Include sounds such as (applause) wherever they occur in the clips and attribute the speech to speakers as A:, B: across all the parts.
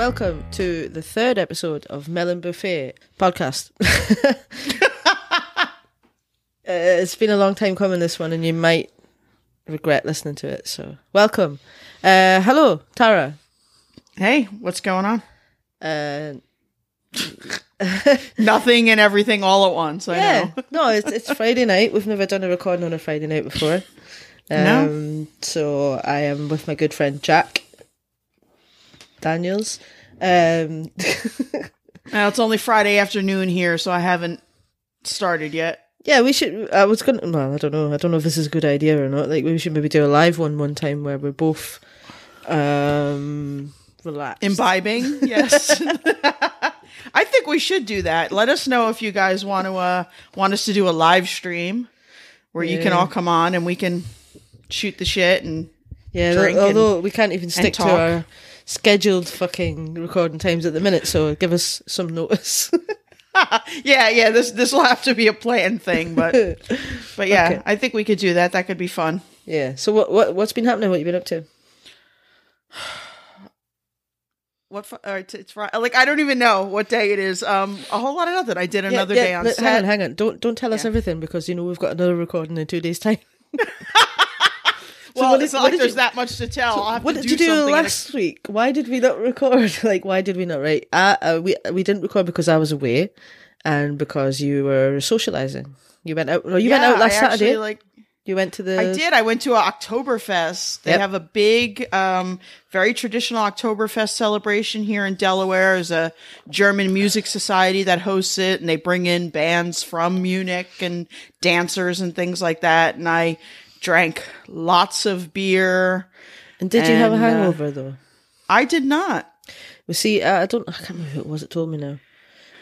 A: Welcome to the third episode of Melon Buffet podcast. (laughs) uh, it's been a long time coming, this one, and you might regret listening to it. So, welcome. Uh, hello, Tara.
B: Hey, what's going on?
A: Uh, (laughs)
B: Nothing and everything all at once. I
A: yeah,
B: know.
A: no, it's, it's Friday night. We've never done a recording on a Friday night before. Um,
B: No.
A: So I am with my good friend Jack Daniels. Um, (laughs)
B: Now it's only Friday afternoon here, so I haven't started yet.
A: Yeah, we should. I was gonna. Well, I don't know. I don't know if this is a good idea or not. Like, we should maybe do a live one one time where we're both um relaxed.
B: Imbibing, (laughs) yes. (laughs) I think we should do that. Let us know if you guys want to uh, want us to do a live stream where you can all come on and we can shoot the shit and
A: yeah,
B: drink
A: al-
B: and-
A: although we can't even stick to our scheduled fucking recording times at the minute, so give us some notice. (laughs)
B: yeah, yeah. This this will have to be a planned thing, but (laughs) but yeah,
A: Okay.
B: I think we could do that. That could be fun.
A: yeah. So what what what's been happening? What you been up to? (sighs)
B: What fu- it's, it's Friday. Like I don't even know what day it is. Um, a whole lot of nothing. I did another
A: Yeah,
B: day on
A: look,
B: set.
A: Hang on, hang on. Don't don't tell us
B: Yeah.
A: everything because you know we've got another recording in two days' time. (laughs)
B: well,
A: what did-
B: it's not like there's
A: you-
B: that much to tell. Have
A: What did
B: do
A: you do last week? Why did we not record? (laughs) Like, why did we not write? Uh, uh, we we didn't record because I was away, and because you were socializing. You went out. No, you went out last
B: I actually,
A: Saturday.
B: Like
A: you went to the.
B: I did. I went to a Oktoberfest. They
A: Yep.
B: have a big, um, very traditional Oktoberfest celebration here in Delaware. There's a German music society that hosts it, and they bring in bands from Munich and dancers and things like that. And I drank lots of beer.
A: And did you have a
B: and, uh,
A: hangover though?
B: I did not.
A: We see. Uh, I don't. I can't remember who it was. It told me now.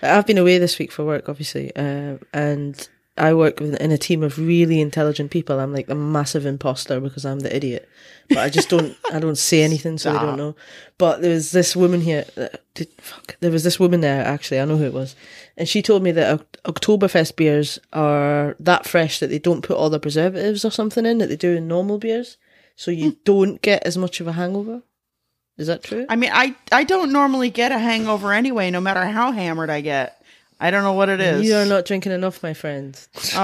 A: I've been away this week for work, obviously, uh, and I work with, in a team of really intelligent people. I'm like a massive imposter because I'm the idiot, but I just don't. I don't say anything, so they don't know. But there was this woman here. That did, fuck, there was this woman there. Actually, I know who it was, and she told me that Oktoberfest beers are that fresh that they don't put all the preservatives or something in that they do in normal beers, so you hmm. don't get as much of a hangover. Is that true?
B: I mean, I I don't normally get a hangover anyway, no matter how hammered I get. I don't know what it is.
A: You are not drinking enough, my friend.
B: Oh,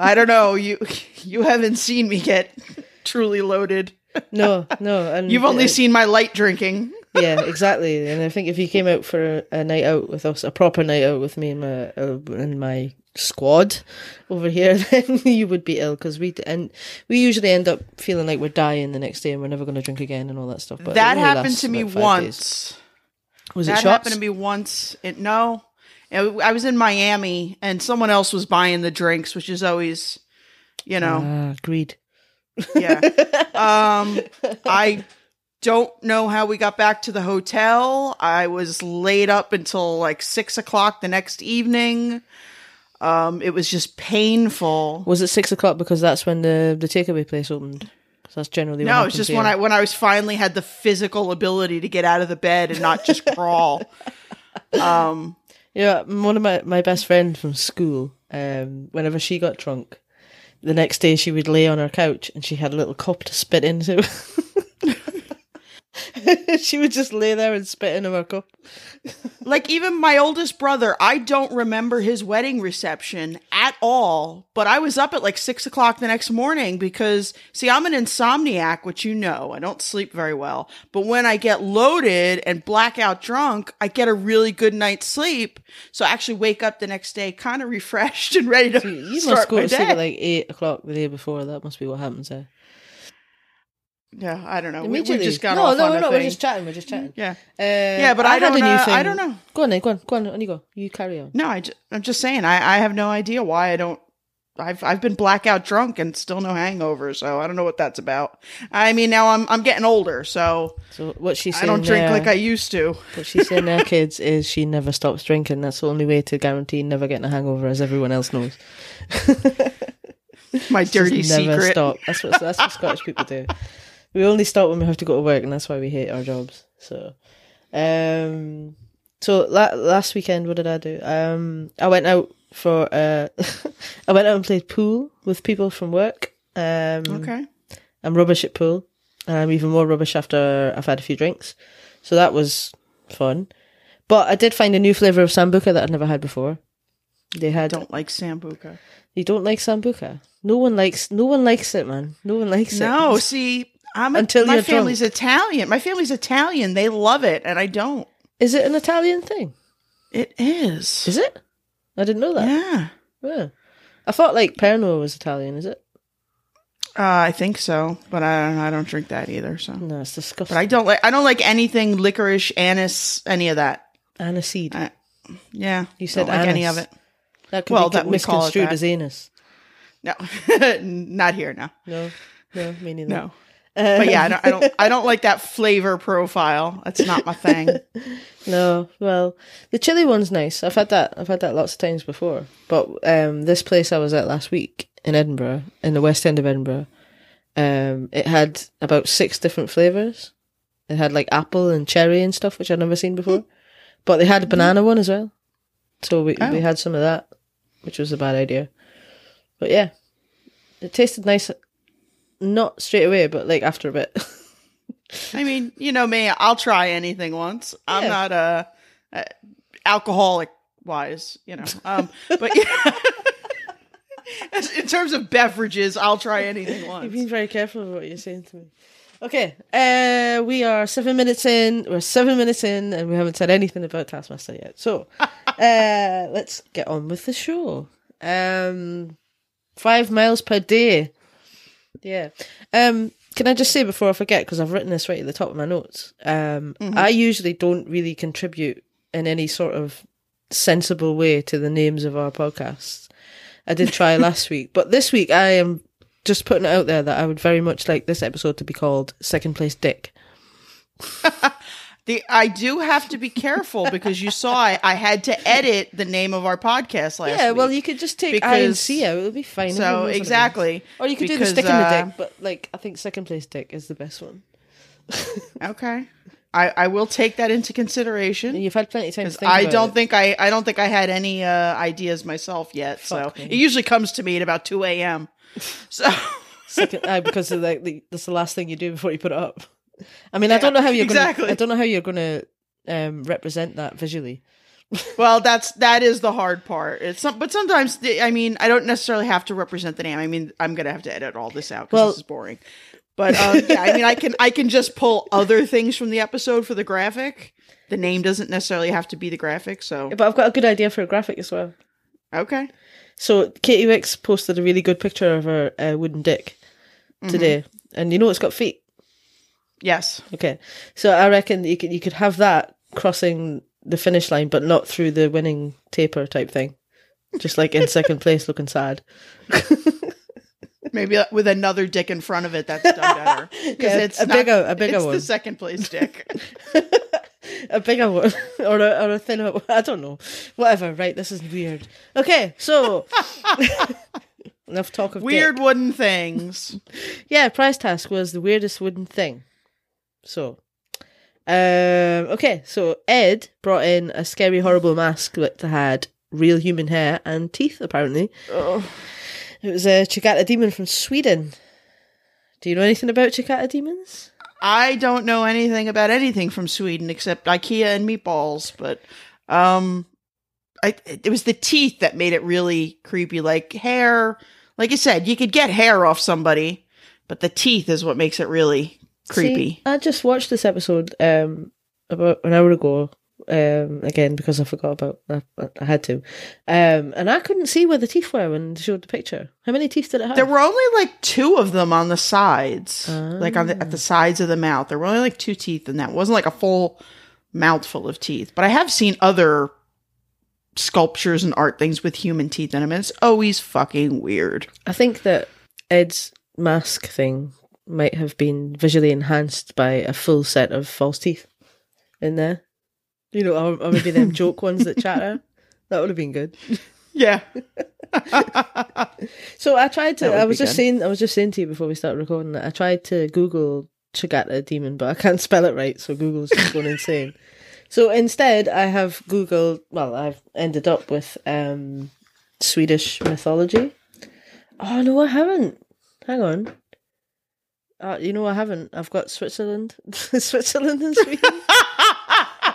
B: I don't know. You you haven't seen me get truly loaded.
A: No, no. And
B: You've only
A: uh,
B: seen my light drinking.
A: yeah, exactly. And I think if you came out for a, a night out with us, a proper night out with me and my uh, and my squad over here, (laughs) then you would be ill because we and we usually end up feeling like we're dying the next day and we're never going to drink again and all that stuff. But
B: that happened to me once.
A: days. Was it
B: that
A: shots?
B: happened to me once. It no, It- I was in Miami and someone else was buying the drinks, which is always, you know,
A: Ah, greed.
B: yeah. (laughs) Um, I don't know how we got back to the hotel. I was laid up until like six o'clock the next evening. Um, it was just painful.
A: Was it six o'clock because that's when the the takeaway place opened? 'Cause that's generally what
B: No, it's just when. I when I was finally had the physical ability to get out of the bed and not just crawl. (laughs) Um,
A: Yeah, one of my, my best friend from school, um, whenever she got drunk, the next day she would lay on her couch and she had a little cup to spit into. (laughs) (laughs) she would just lay there and spit into her cup.
B: like even my oldest brother, I don't remember his wedding reception at all. But I was up at like six o'clock the next morning because, see, I'm an insomniac, which you know, I don't sleep very well. But when I get loaded and blackout drunk, I get a really good night's sleep. So I actually wake up the next day kind of refreshed and ready to
A: You (laughs)
B: start
A: must go to sleep at like eight o'clock the day before. That must be what happens there.
B: Yeah, I don't know. We, we just got
A: no,
B: off
A: no,
B: on a
A: no. We're just chatting. We're just chatting.
B: yeah.
A: Uh,
B: Yeah, but I
A: had
B: don't,
A: thing.
B: I don't know.
A: Go on, then. Go on. Go on. On you go. You carry on.
B: No, I I'm just saying. I, I have no idea why I don't. I've I've been blackout drunk and still no hangover, so I don't know what that's about. I mean, now I'm I'm getting older, so
A: So what she's
B: I don't drink
A: there-
B: like I used to.
A: What she's saying there, kids, is she never stops drinking. That's the only way to guarantee never getting a hangover, as everyone else knows. (laughs)
B: My dirty
A: never
B: secret.
A: stop. That's what that's what Scottish people do. (laughs) We only stop when we have to go to work, and that's why we hate our jobs. So, um, so la- last weekend, what did I do? Um, I went out for uh, (laughs) I went out and played pool with people from work. Um,
B: Okay.
A: I'm rubbish at pool. and I'm even more rubbish after I've had a few drinks. So that was fun. But I did find a new flavor of sambuca that I'd never had before. They had
B: Don't like sambuca.
A: you don't like sambuca. No one likes no one likes it, man. No one likes
B: No,
A: it.
B: No, see, I'm
A: Until
B: my family's Italian. My family's Italian. They love it, and I don't.
A: Is it an Italian thing?
B: It is.
A: Is it? I didn't know that.
B: Yeah.
A: Yeah. I thought like Pernod was Italian, is it?
B: Uh, I think so, but I don't. I don't drink that either. So,
A: No, it's disgusting.
B: but I don't like. I don't like anything licorice, anise, any of that.
A: Aniseed.
B: I- Yeah,
A: You said
B: like any of it.
A: that could
B: well,
A: be
B: that we
A: misconstrued
B: that.
A: as anus.
B: No, (laughs) not here. No,
A: No, no, me neither.
B: no. But yeah, I don't. I don't. I don't like that flavor profile. That's not my thing. (laughs)
A: No, well, the chili one's nice. I've had that. I've had that lots of times before. But um, this place I was at last week in Edinburgh, in the West End of Edinburgh, um, it had about six different flavors. It had like apple and cherry and stuff, which I'd never seen before. But they had a banana one as well. So we
B: Oh.
A: we had some of that, which was a bad idea. But yeah, it tasted nice. Not straight away, but like after a bit.
B: I mean, you know me. I'll try anything once. I'm not a, a alcoholic wise, you know. Um, but yeah. (laughs) In terms of beverages, I'll try anything once.
A: You've been very careful of what you're saying to me. Okay, uh, we are seven minutes in. We're seven minutes in, and we haven't said anything about Taskmaster yet. So, (laughs) uh, let's get on with the show. Um, five miles per day. Yeah. Um, can I just say before I forget, because I've written this right at the top of my notes. Um, I usually don't really contribute in any sort of sensible way to the names of our podcasts. I did try (laughs) last week, but this week I am just putting it out there that I would very much like this episode to be called Second Place Dick. (laughs)
B: The I do have to be careful because you saw I, I had to edit the name of our podcast last
A: yeah, well, you could just take I and
B: Because-
A: C out; it'll be fine.
B: so
A: Everyone knows what it
B: exactly.
A: Or you could do the
B: Because,
A: stick in the
B: uh,
A: dick, but like I think Second Place Dick is the best one. (laughs)
B: Okay. I, I will take that into consideration.
A: You've had plenty of time to think
B: I
A: about
B: don't
A: it.
B: think I I don't think I had any uh, ideas myself yet.
A: Fuck
B: so
A: me.
B: it usually comes to me at about two a.m. (laughs) So
A: second uh, because like the, that's the last thing you do before you put it up. I mean, I don't know how you're
B: exactly.
A: gonna. I don't know how you're gonna um, represent that visually. (laughs)
B: well, that's that is the hard part. It's some, but sometimes the- I mean I don't necessarily have to represent the name. I mean I'm gonna have to edit all this out because
A: Well-
B: this is boring. But um, yeah, I mean I can I can just pull other things from the episode for the graphic. The name doesn't necessarily have to be the graphic. So
A: But I've got a good idea for a graphic as well.
B: okay,
A: So Katy Wix posted a really good picture of her uh, wooden dick today, and you know it's got feet.
B: Yes,
A: Okay, so I reckon you could you could have that crossing the finish line, but not through the winning taper type thing. Just like in second place, looking sad.
B: maybe uh, with another dick in front of it. That's done better (laughs) because
A: Yeah,
B: it's
A: a
B: not-
A: bigger- a bigger
B: it's
A: one.
B: the second place dick. (laughs)
A: a bigger one (laughs) or a, or a thinner one. I don't know. Whatever, right? This is weird. Okay, so enough talk of
B: Weird
A: dick.
B: wooden things.
A: Yeah, prize task was the weirdest wooden thing. So, um, okay, so Ed brought in a scary, horrible mask that had real human hair and teeth. Apparently, Oh. it was a Chikata demon from Sweden. Do you know anything about Chikata demons?
B: I don't know anything about anything from Sweden except IKEA and meatballs, but um I it was the teeth that made it really creepy like hair. Like I said, you could get hair off somebody, but the teeth is what makes it really creepy.
A: See, I just watched this episode um about an hour ago. Um, again because I forgot about I, I had to, um, and I couldn't see where the teeth were when they showed the picture. How many teeth did it have?
B: There were only like two of them on the sides, like on the, at the sides of the mouth. There were only like two teeth in that. It wasn't like a full mouthful of teeth. But I have seen other sculptures and art things with human teeth in them, and it's always fucking weird.
A: I think that Ed's mask thing might have been visually enhanced by a full set of false teeth in there. You know, or, or maybe them (laughs) joke ones that chatter. That would have been good. (laughs)
B: Yeah. (laughs)
A: So I tried to. I was just
B: good.
A: saying. I was just saying to you before we started recording that I tried to Google Chagata demon, but I can't spell it right, so Google's just going insane. So instead, I have Googled. Well, I've ended up with um, Swedish mythology. Oh no, I haven't. Hang on. Uh, you know, I haven't. I've got Switzerland, (laughs) Switzerland and Sweden.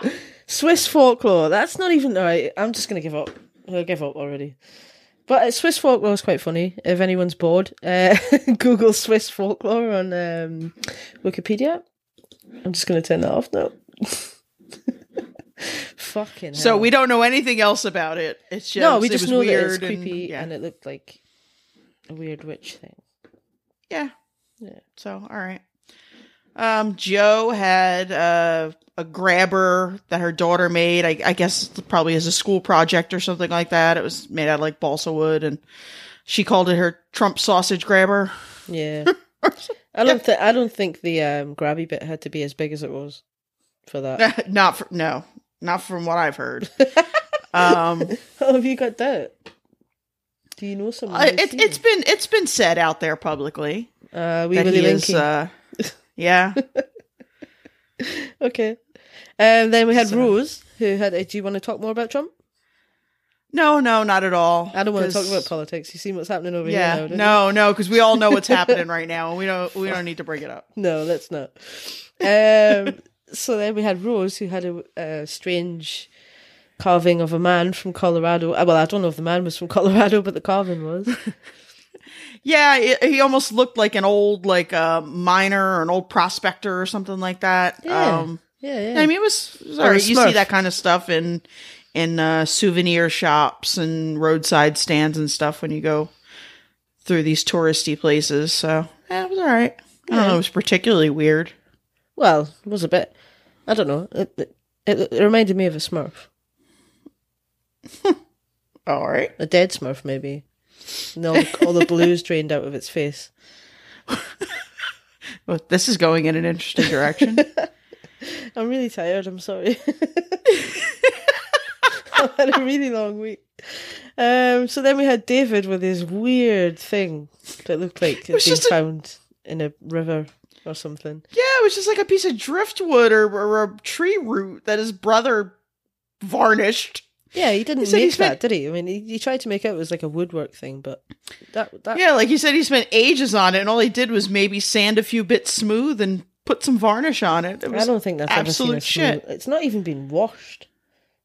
A: (laughs) Swiss folklore. That's not even right. I'm just gonna give up. I'll give up already. But uh, Swiss folklore is quite funny. If anyone's bored, uh, (laughs) Google Swiss folklore on um, Wikipedia. I'm just gonna turn that off now. Fucking.
B: So
A: hell.
B: we don't know anything else about it. It's just
A: no, we just
B: was
A: know that it's
B: and-
A: creepy
B: yeah.
A: and it looked like a weird witch thing.
B: yeah.
A: Yeah.
B: So all right. Um, Jo had uh, a grabber that her daughter made. I, I guess probably as a school project or something like that. It was made out of like balsa wood, and she called it her Trump sausage grabber.
A: Yeah. (laughs) I don't think I don't think the um, grabby bit had to be as big as it was for that. (laughs)
B: not for, no, not from what I've heard. (laughs) um,
A: oh, have you got that? Do you know someone?
B: uh, it, it's been it's been said out there publicly
A: Uh, we
B: that is.
A: Linky.
B: Uh, (laughs) yeah.
A: okay. And then we had
B: So-
A: Rose, who had. Do you want to talk more about Trump?
B: No, no, not at all.
A: I don't want to talk about politics. You see what's happening over
B: Yeah,
A: here now. don't
B: no, no, because we all know what's (laughs) happening right now, and we don't we don't need to bring it up.
A: no, let's not. Um, (laughs) so then we had Rose, who had a, a strange carving of a man from Colorado. Uh, Well, I don't know if the man was from Colorado, but the carving was.
B: Yeah, it, he almost looked like an old like uh, miner or an old prospector or something like that.
A: Yeah.
B: Um,
A: Yeah, yeah.
B: I mean, it was, it was
A: Or
B: all
A: a
B: right. You see that kind of stuff in in uh, souvenir shops and roadside stands and stuff when you go through these touristy places. So yeah, it was all right. I don't know. It was particularly weird.
A: Well, it was a bit. I don't know. It, it, it, it reminded me of a Smurf, (laughs)
B: All right.
A: a dead Smurf, maybe. And all, the- all the blues drained out of its face. (laughs)
B: Well, this is going in an interesting direction. (laughs)
A: I'm really tired. I'm sorry. I (laughs) had a really long week. Um, so then we had David with his weird thing that looked like it
B: was
A: had been
B: just a-
A: found in a river or something.
B: yeah, it was just like a piece of driftwood or, or a tree root that his brother varnished.
A: Yeah, he didn't
B: he
A: make
B: spent-
A: that, did he? I mean, he, he tried to make out it was like a woodwork thing, but that that
B: Yeah, like he said, he spent ages on it, and all he did was maybe sand a few bits smooth and put some varnish on it. It
A: I don't think that's ever seen a
B: absolute shit.
A: smooth- It's not even been washed.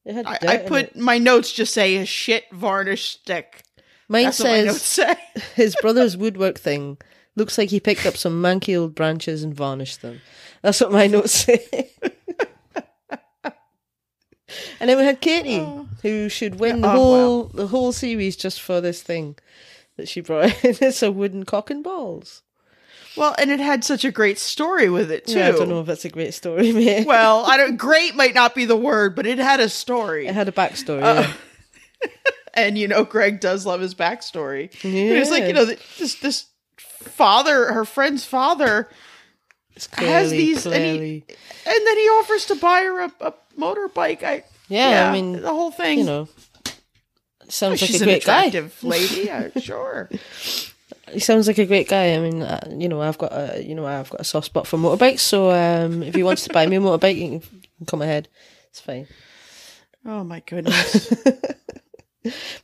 A: It had
B: I, I put my notes just say a shit varnish stick.
A: Mine
B: That's what my notes
A: says
B: say. (laughs) (laughs)
A: his brother's woodwork thing looks like he picked up some manky old branches and varnished them. That's what my notes say. (laughs) and then we had Katy, who should win the
B: Oh,
A: whole the whole series just for this thing that she brought (laughs) in. It's a wooden cock and balls.
B: Well, and it had such a great story with it too.
A: Yeah, I don't know if that's a great story, (laughs) mate.
B: Well, I don't. Great might not be the word, but it had a story,
A: it had a backstory.
B: Uh,
A: yeah. (laughs)
B: and you know, Greg does love his backstory. But it's like you know, this this father, her friend's father,
A: It's
B: has these, and he- and then he offers to buy her a, a motorbike. I
A: Yeah, I mean,
B: the whole thing.
A: you know, sounds like a great guy.
B: lady. (laughs) Yeah, sure.
A: He sounds like a great guy. I mean, uh, you know, I've got a, you know, I've got a soft spot for motorbikes. So um, if he wants to buy me a motorbike, you can, you can come ahead. It's fine.
B: Oh my goodness. (laughs)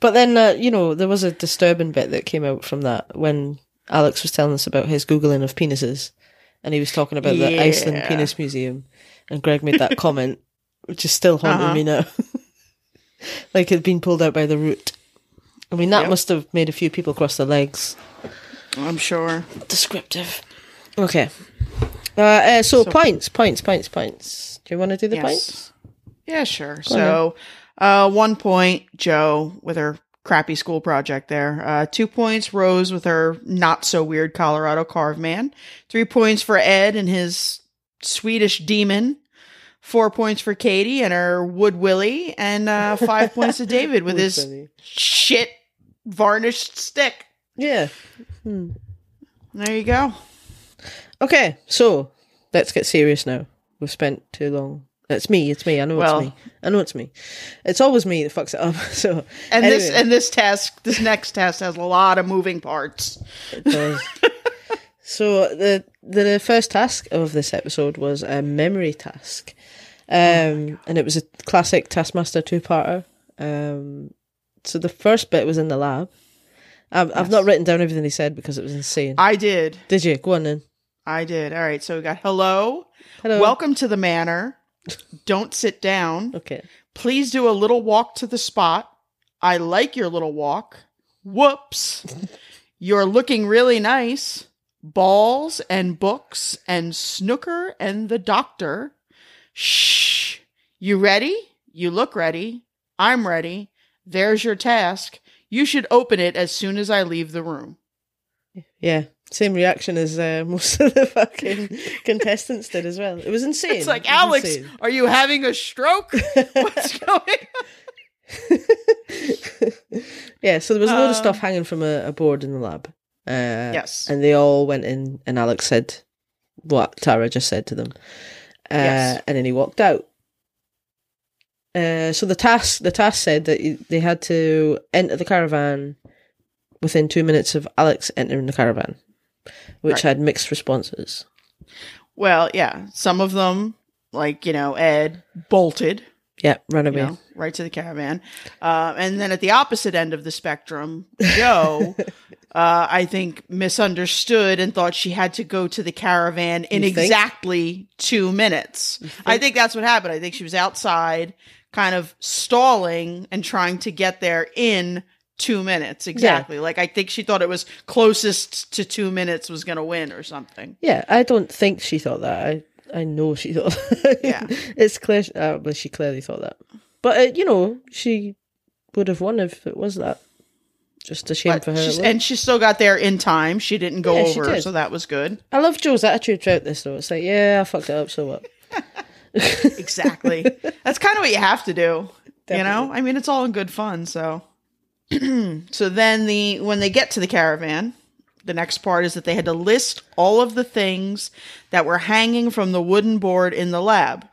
A: But then, uh, you know, there was a disturbing bit that came out from that when Alex was telling us about his googling of penises, and he was talking about the Iceland Penis Museum, and Greg made that (laughs) comment, which is still haunting
B: Uh-huh.
A: me now, (laughs) like it'd been pulled out by the root. I mean, that
B: Yep.
A: must have made a few people cross their legs.
B: I'm sure.
A: descriptive. Okay. Uh, uh, so,
B: So-
A: points, points, points, points. Do you want to do the
B: Yes.
A: points?
B: Yeah, sure.
A: on
B: so, uh, one point, Jo with her crappy school project there. Uh, two points, Rose with her not so weird Colorado carve man. Three points for Ed and his Swedish demon. Four points for Katy and her Wood Willie, and uh, (laughs) five points to David with his shit varnished stick.
A: Yeah.
B: There you go.
A: Okay, so let's get serious now. We've spent too long. It's me. It's me. I know
B: Well-
A: it's me. I know it's me. It's always me that fucks it up. (laughs) So
B: And this and this task, this next task has a lot of moving parts.
A: it does. (laughs) so the the first task of this episode was a memory task, um, and it was a classic Taskmaster two parter. Um, so the first bit was in the lab. I've, I've not written down everything he said because it was insane.
B: I did.
A: Did you? Go on then.
B: I did. All right. So we got hello.
A: Hello.
B: Welcome to the manor. Don't sit down.
A: Okay.
B: Please do a little walk to the spot. I like your little walk. Whoops. (laughs) You're looking really nice. Balls and books and snooker and the doctor. Shh. You ready? You look ready. I'm ready. There's your task. You should open it as soon as I leave the room.
A: Yeah. Same reaction as uh, (laughs) most of the fucking (laughs) contestants did as well. It was insane.
B: It's like,
A: It
B: Alex,
A: insane.
B: are you having a stroke? (laughs) What's going on?
A: yeah, so there was a load of stuff hanging from a, a board in the lab. Uh,
B: Yes.
A: And they all went in, and Alex said what Tara just said to them. Uh,
B: Yes.
A: And then he walked out. Uh, so the task, the task said that they had to enter the caravan within two minutes of Alex entering the caravan, which
B: Right.
A: had mixed responses.
B: Well, yeah. Some of them, like, you know, Ed, bolted.
A: Yeah, run
B: you know, right to the caravan. Uh, and then at the opposite end of the spectrum, Jo, (laughs) uh, I think, misunderstood and thought she had to go to the caravan in exactly two minutes. I think that's what happened. I think she was outside, kind of stalling and trying to get there in two minutes exactly. Like I think she thought it was closest to two minutes was going to win or something.
A: Yeah, I don't think she thought that. I I know she thought. That.
B: Yeah. (laughs)
A: it's clear. Uh, well, she clearly thought that. But uh, you know, she would have won if it was that. Just a shame
B: But
A: for her.
B: she's- and she still got there in time. She didn't go
A: Yeah, she
B: over,
A: did.
B: so that was good.
A: I love Jo's attitude throughout this, though. It's like, yeah, I fucked it up. So what? (laughs)
B: Exactly. That's kind of what you have to do. You know? I mean, it's all in good fun, so (clears throat) so then the when they get to the caravan, the next part is that they had to list all of the things that were hanging from the wooden board in the lab.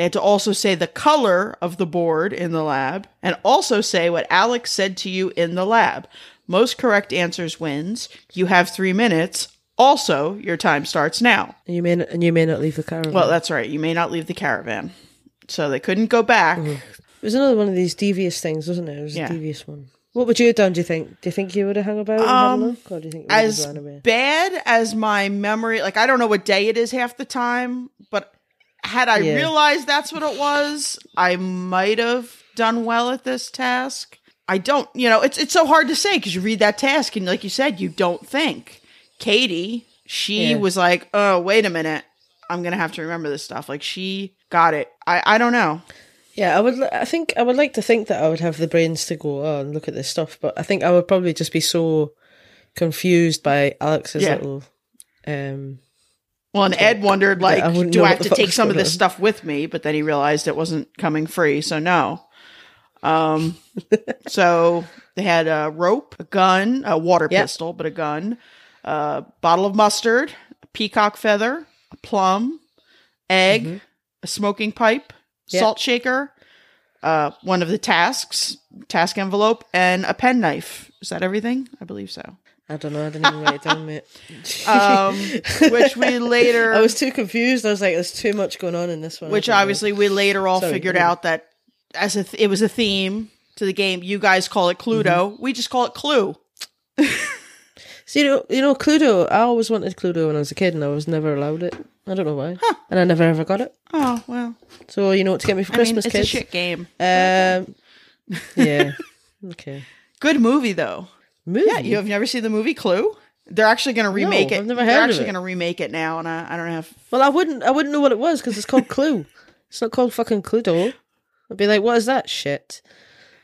B: They had to also say the color of the board in the lab and also say what Alex said to you in the lab. Most correct answers wins. You have 3 minutes. Also, your time starts now.
A: And you may not, and you may not leave the caravan.
B: Well, that's right. You may not leave the caravan. So they couldn't go back.
A: it was another one of these devious things, wasn't it? It was
B: Yeah.
A: a devious one. What would you have done? Do you think? Do you think you would have hung about and had a
B: Um,
A: look, or do you think you would have
B: As bad as my memory, like I don't know what day it is half the time, but had I
A: Yeah.
B: realized that's what it was, I might have done well at this task. I don't, you know, it's it's so hard to say because you read that task and like you said, you don't think. Katy, she
A: Yeah.
B: was like, "Oh, wait a minute, I'm gonna have to remember this stuff." Like she got it. I I don't know.
A: Yeah, I would. I think I would like to think that I would have the brains to go oh, and look at this stuff, but I think I would probably just be so confused by Alex's
B: Yeah.
A: little. Um,
B: Well, and Ed wondered, like,
A: I
B: do I have to take some of this
A: on.
B: stuff with me? But then he realized it wasn't coming free, so no. Um, (laughs) so they had a rope, a gun, a water
A: Yep.
B: pistol, but a gun, a bottle of mustard, a peacock feather, a plum, egg, a smoking pipe,
A: Mm-hmm. Yep.
B: salt shaker, uh, one of the tasks, task envelope, and a penknife. Is that everything? I believe so.
A: I don't know. I didn't even write it down, (laughs) mate.
B: Um, which we (laughs) later,
A: I was too confused. I was like, "There's too much going on in this one."
B: Which
A: don't know.
B: obviously we later all
A: Sorry,
B: figured out that as a th- it was a theme to the game. You guys call it Cluedo.
A: Mm-hmm.
B: We just call it Clue. (laughs)
A: So you know, you know, Cluedo. I always wanted Cluedo when I was a kid, and I was never allowed it. I don't know why, and I never ever got it.
B: Oh well,
A: So you know what to get me for
B: I mean,
A: Christmas,
B: it's
A: kids?
B: a shit game.
A: Um, yeah. Okay.
B: Good movie though.
A: Movie.
B: Yeah, you have never seen the movie Clue? They're actually going to remake it.
A: I've never heard They're
B: actually going to remake it now, and I, I don't have.
A: Well, I wouldn't. I wouldn't know what it was because it's called Clue. It's not called fucking Cluedo. I'd be like, what is that shit?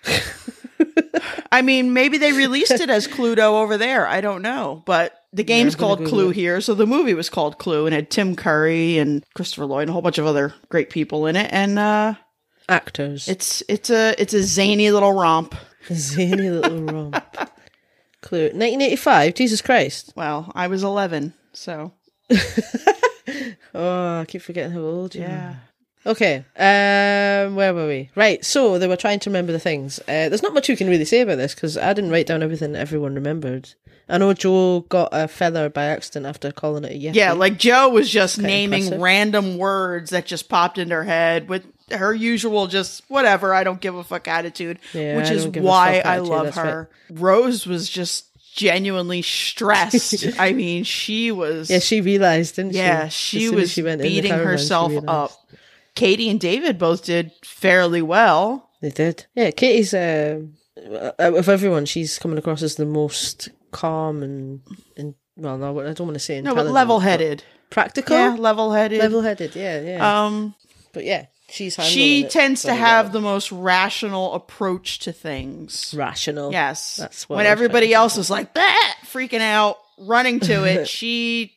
A: (laughs)
B: I mean, maybe they released it as Cluedo over there. I don't know, but the game's
A: I'm
B: called Clue here, so the movie was called Clue and had Tim Curry and Christopher Lloyd and a whole bunch of other great people in it, and uh,
A: Actors.
B: it's it's a it's a zany little romp. (laughs)
A: Zany little romp. (laughs) Clue. 1985. Jesus Christ.
B: Well, I was 11, so (laughs)
A: Oh, I keep forgetting how old you
B: yeah.
A: are. Okay. Um, where were we? Right. So they were trying to remember the things. Uh, there's not much you can really say about this because I didn't write down everything everyone remembered. I know Jo got a feather by accident after calling it a yeti.
B: Yeah, like Jo was just naming
A: impressive.
B: random words that just popped into her head with her usual just whatever, I don't give a fuck attitude,
A: Yeah,
B: which
A: I
B: is
A: don't give a
B: why I love
A: that's
B: her. Rose was just genuinely stressed. (laughs) I mean, she was
A: Yeah, she realized, didn't she?
B: yeah, she was
A: she went in the
B: beating
A: she
B: herself
A: realised.
B: up. Katy and David both did fairly well.
A: They did. Yeah, Katy's uh, of everyone, she's coming across as the most calm and and well, no, I don't want to say
B: No, but level-headed.
A: practical,
B: Yeah, level-headed.
A: level-headed. Yeah, yeah.
B: um,
A: but yeah, she's
B: she tends to have the most rational approach to things.
A: rational.
B: Yes.
A: That's what
B: when everybody else is like "Bah!" freaking out, running to it, (laughs) she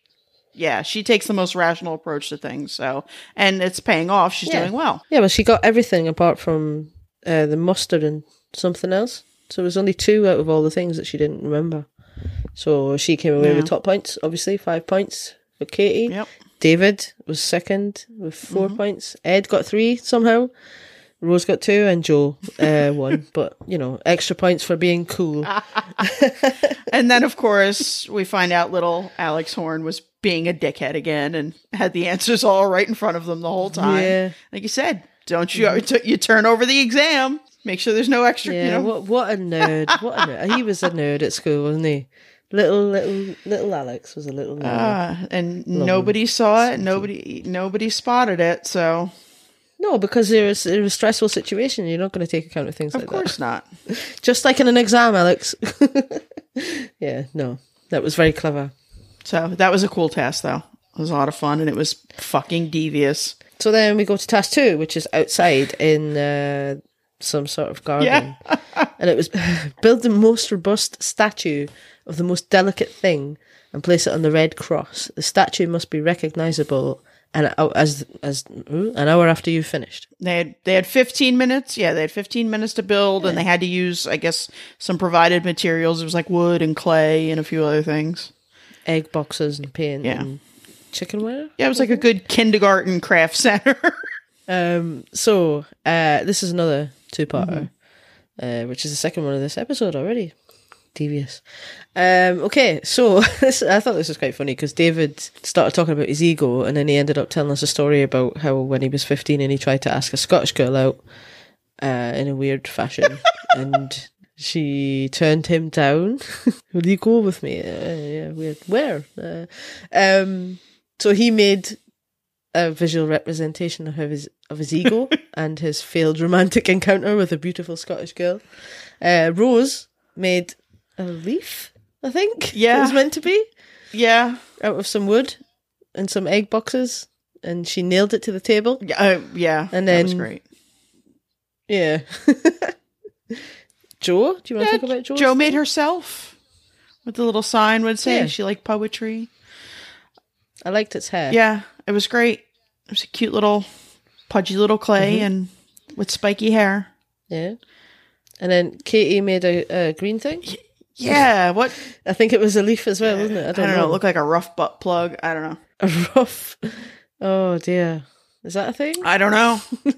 B: yeah, she takes the most rational approach to things. So, and it's paying off. She's
A: Yeah.
B: doing well.
A: Yeah, well, she got everything apart from uh, the mustard and something else. So it was only two out of all the things that she didn't remember. So she came away
B: Yeah.
A: with top points, obviously, five points for Katy.
B: Yep.
A: David was second with 4
B: Mm-hmm.
A: points. Ed got three somehow. Rose got two, and Jo uh, (laughs) one. But you know, extra points for being cool. (laughs)
B: And then of course, we find out little Alex Horne was being a dickhead again and had the answers all right in front of them the whole time.
A: Yeah.
B: Like you said, don't you t- you turn over the exam. Make sure there's no extra,
A: Yeah,
B: you know.
A: what what a nerd! What a nerd! He was a nerd at school, wasn't he? Little little little Alex was a little.
B: Ah, and nobody saw it. Nobody nobody spotted it. So
A: no, because it was, it was a stressful situation. You're not going to take account of things
B: of
A: like that.
B: Of course not. (laughs)
A: Just like in an exam, Alex. (laughs) yeah, no, that was very clever.
B: So that was a cool task, though. It was a lot of fun, and it was fucking devious.
A: So then we go to task two, which is outside in uh, some sort of garden. and it was (laughs) build the most robust statue of the most delicate thing and place it on the red cross. The statue must be recognizable and as as ooh, an hour after you've finished.
B: They had they had 15 minutes. Yeah, they had 15 minutes to build, and they had to use, I guess, some provided materials. It was like wood and clay and a few other things.
A: Egg boxes and paint
B: Yeah.
A: and chicken wire.
B: Yeah, it was like a good kindergarten craft center. (laughs)
A: Um, so uh, this is another two-parter, uh, which is the second one of this episode already. Devious. Um, okay, so (laughs) this, I thought this was quite funny because David started talking about his ego, and then he ended up telling us a story about how when he was fifteen and he tried to ask a Scottish girl out uh, in a weird fashion, (laughs) and she turned him down. (laughs) Will you go with me? Uh, yeah, weird. Where? Uh, um, so he made a visual representation of his of his ego (laughs) and his failed romantic encounter with a beautiful Scottish girl. Uh, Rose made a leaf, I think.
B: Yeah.
A: it was meant to be
B: yeah,
A: out of some wood and some egg boxes, and she nailed it to the table.
B: yeah, uh, yeah.
A: And
B: that was
A: then-
B: great.
A: Yeah. (laughs) Jo, do you want to talk about Jo?
B: Jo made herself with the little sign would say
A: Yeah.
B: she liked poetry.
A: I liked its hair.
B: Yeah, it was great. It was a cute little pudgy little clay
A: Mm-hmm.
B: and with spiky hair.
A: yeah. And then Katie made a, a green thing.
B: Yeah, what
A: I think it was a leaf as well, wasn't it? I
B: I
A: don't,
B: don't, know.
A: know.
B: It looked like a rough butt plug. I don't know.
A: a rough. Oh dear, is that a thing?
B: I don't know. (laughs)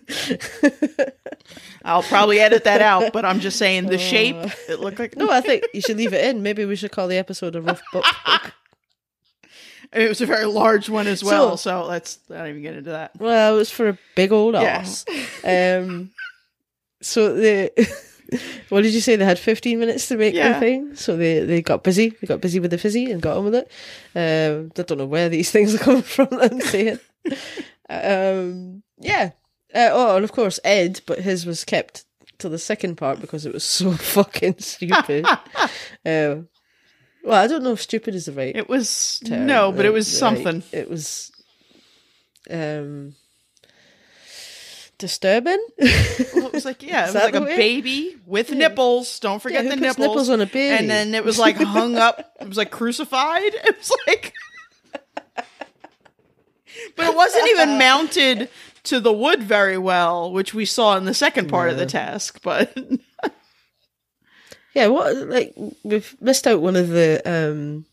B: I'll probably edit that out, but I'm just saying the shape. It looked like
A: No, I think you should leave it in. Maybe we should call the episode a rough butt plug.
B: It was a very large one as well.
A: So-
B: So, let's not even get into that.
A: Well, it was for a big old
B: Yes.
A: ass. Um, so the (laughs) what did you say? They had fifteen minutes to make
B: Yeah.
A: the thing, so they they got busy. They got busy with the fizzy and got on with it. Um, I don't know where these (laughs) things are coming from. I'm saying, um, yeah. Uh, oh, and of course Ed, but his was kept to the second part because it was so (laughs) fucking stupid. um, well, I don't know if stupid is the right
B: It was
A: term,
B: no, but it was
A: like,
B: something.
A: it was um disturbing.
B: Well, it was like (laughs) yeah, it was like a
A: way?
B: baby with nipples. Don't forget
A: who
B: the nipples.
A: nipples on a baby?
B: And then it was like hung up. It was like crucified. (laughs) It was like, (laughs) but it wasn't even mounted to the wood very well, which we saw in the second part of the task. But
A: yeah, what like we've missed out one of the um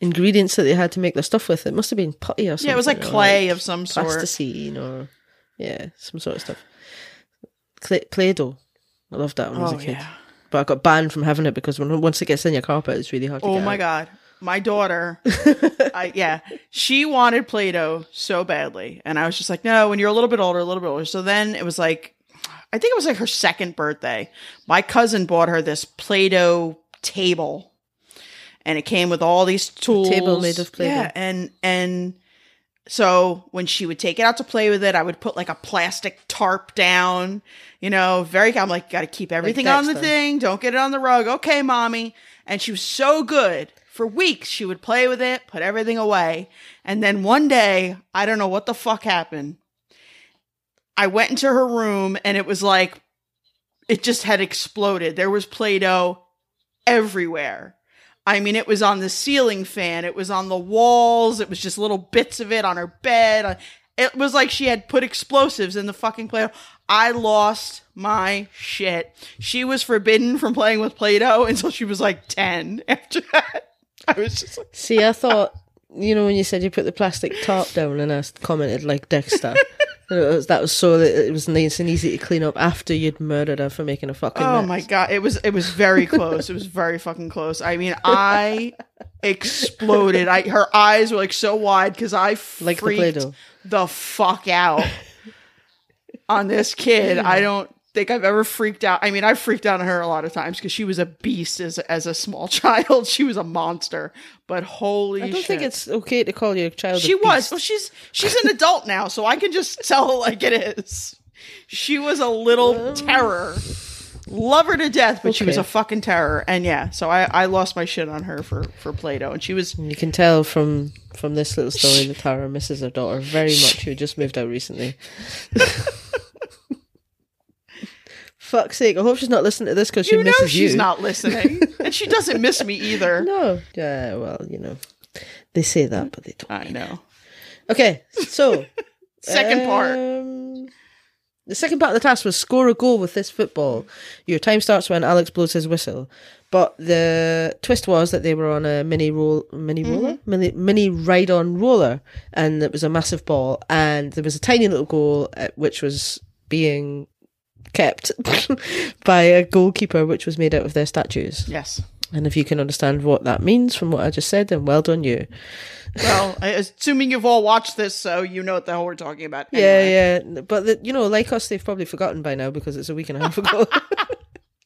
A: ingredients that they had to make the stuff with. It must have been putty or something.
B: yeah, it was like clay of some sort.
A: plasticine or yeah, some sort of stuff. Clay, Play Doh. I loved that when I was
B: Oh
A: a kid.
B: yeah.
A: But I got banned from having it because when once it gets in your carpet, it's really hard to get it.
B: Oh my
A: out.
B: god. My daughter, (laughs) I, yeah, she wanted Play-Doh so badly, and I was just like, no. When you're a little bit older, a little bit older. So then it was like, I think it was like her second birthday. My cousin bought her this Play-Doh table, and it came with all these tools.
A: table made of Play-Doh.
B: Yeah, and and so when she would take it out to play with it, I would put like a plastic tarp down, you know, very, I'm like, got to keep everything on the thing. Don't get it on the rug. Okay, mommy. And she was so good. For weeks, she would play with it, put everything away. And then one day, I don't know what the fuck happened. I went into her room and it was like, it just had exploded. There was Play Doh everywhere. I mean, it was on the ceiling fan, it was on the walls, it was just little bits of it on her bed. It was like she had put explosives in the fucking Play Doh. I lost my shit. She was forbidden from playing with Play Doh until she was like 10. After that, I was just like,
A: See, I thought, you know, when you said you put the plastic top down and I commented like Dexter, (laughs) was, that was so that it was nice and easy to clean up after you'd murdered her for making a fucking
B: Oh
A: mess.
B: my god, it was it was very close. it was very fucking close. I mean, I exploded. I her eyes were like so wide because I
A: Like the
B: freaked
A: Play-Doh.
B: the fuck out on this kid. I don't think I've ever freaked out. I mean, I freaked out on her a lot of times because she was a beast as as a small (laughs) child. She was a monster. But holy,
A: I don't
B: shit.
A: think it's okay to call your child.
B: She
A: a
B: was. Well, she's she's an adult now, so I can just tell (laughs) like it is. She was a little terror. Love her to death, but she was a fucking terror. And yeah, so I, I lost my shit on her for for Play-Doh, and she was
A: You can tell from from this little story that Tara misses her daughter very much. Who just moved out recently. (laughs) Fuck's sake! I hope she's not listening to this because she
B: you know
A: misses
B: she's
A: you.
B: not listening, (laughs) and she doesn't miss me either.
A: No. Yeah. Well, you know, they say that, but they don't.
B: I know.
A: Okay. So (laughs)
B: Second part.
A: um, The second part of the task was score a goal with this football. Your time starts when Alex blows his whistle. But the twist was that they were on a mini roll, mini roller, mini, mini ride-on roller, and it was a massive ball, and there was a tiny little goal uh, which was being kept (laughs) by a goalkeeper, which was made out of their statues.
B: Yes.
A: And if you can understand what that means from what I just said, then well done you.
B: Well, I- assuming you've all watched this, so you know what the hell we're talking about.
A: Yeah,
B: anyway.
A: yeah. But the, you know, like us, they've probably forgotten by now because it's a week and a half ago.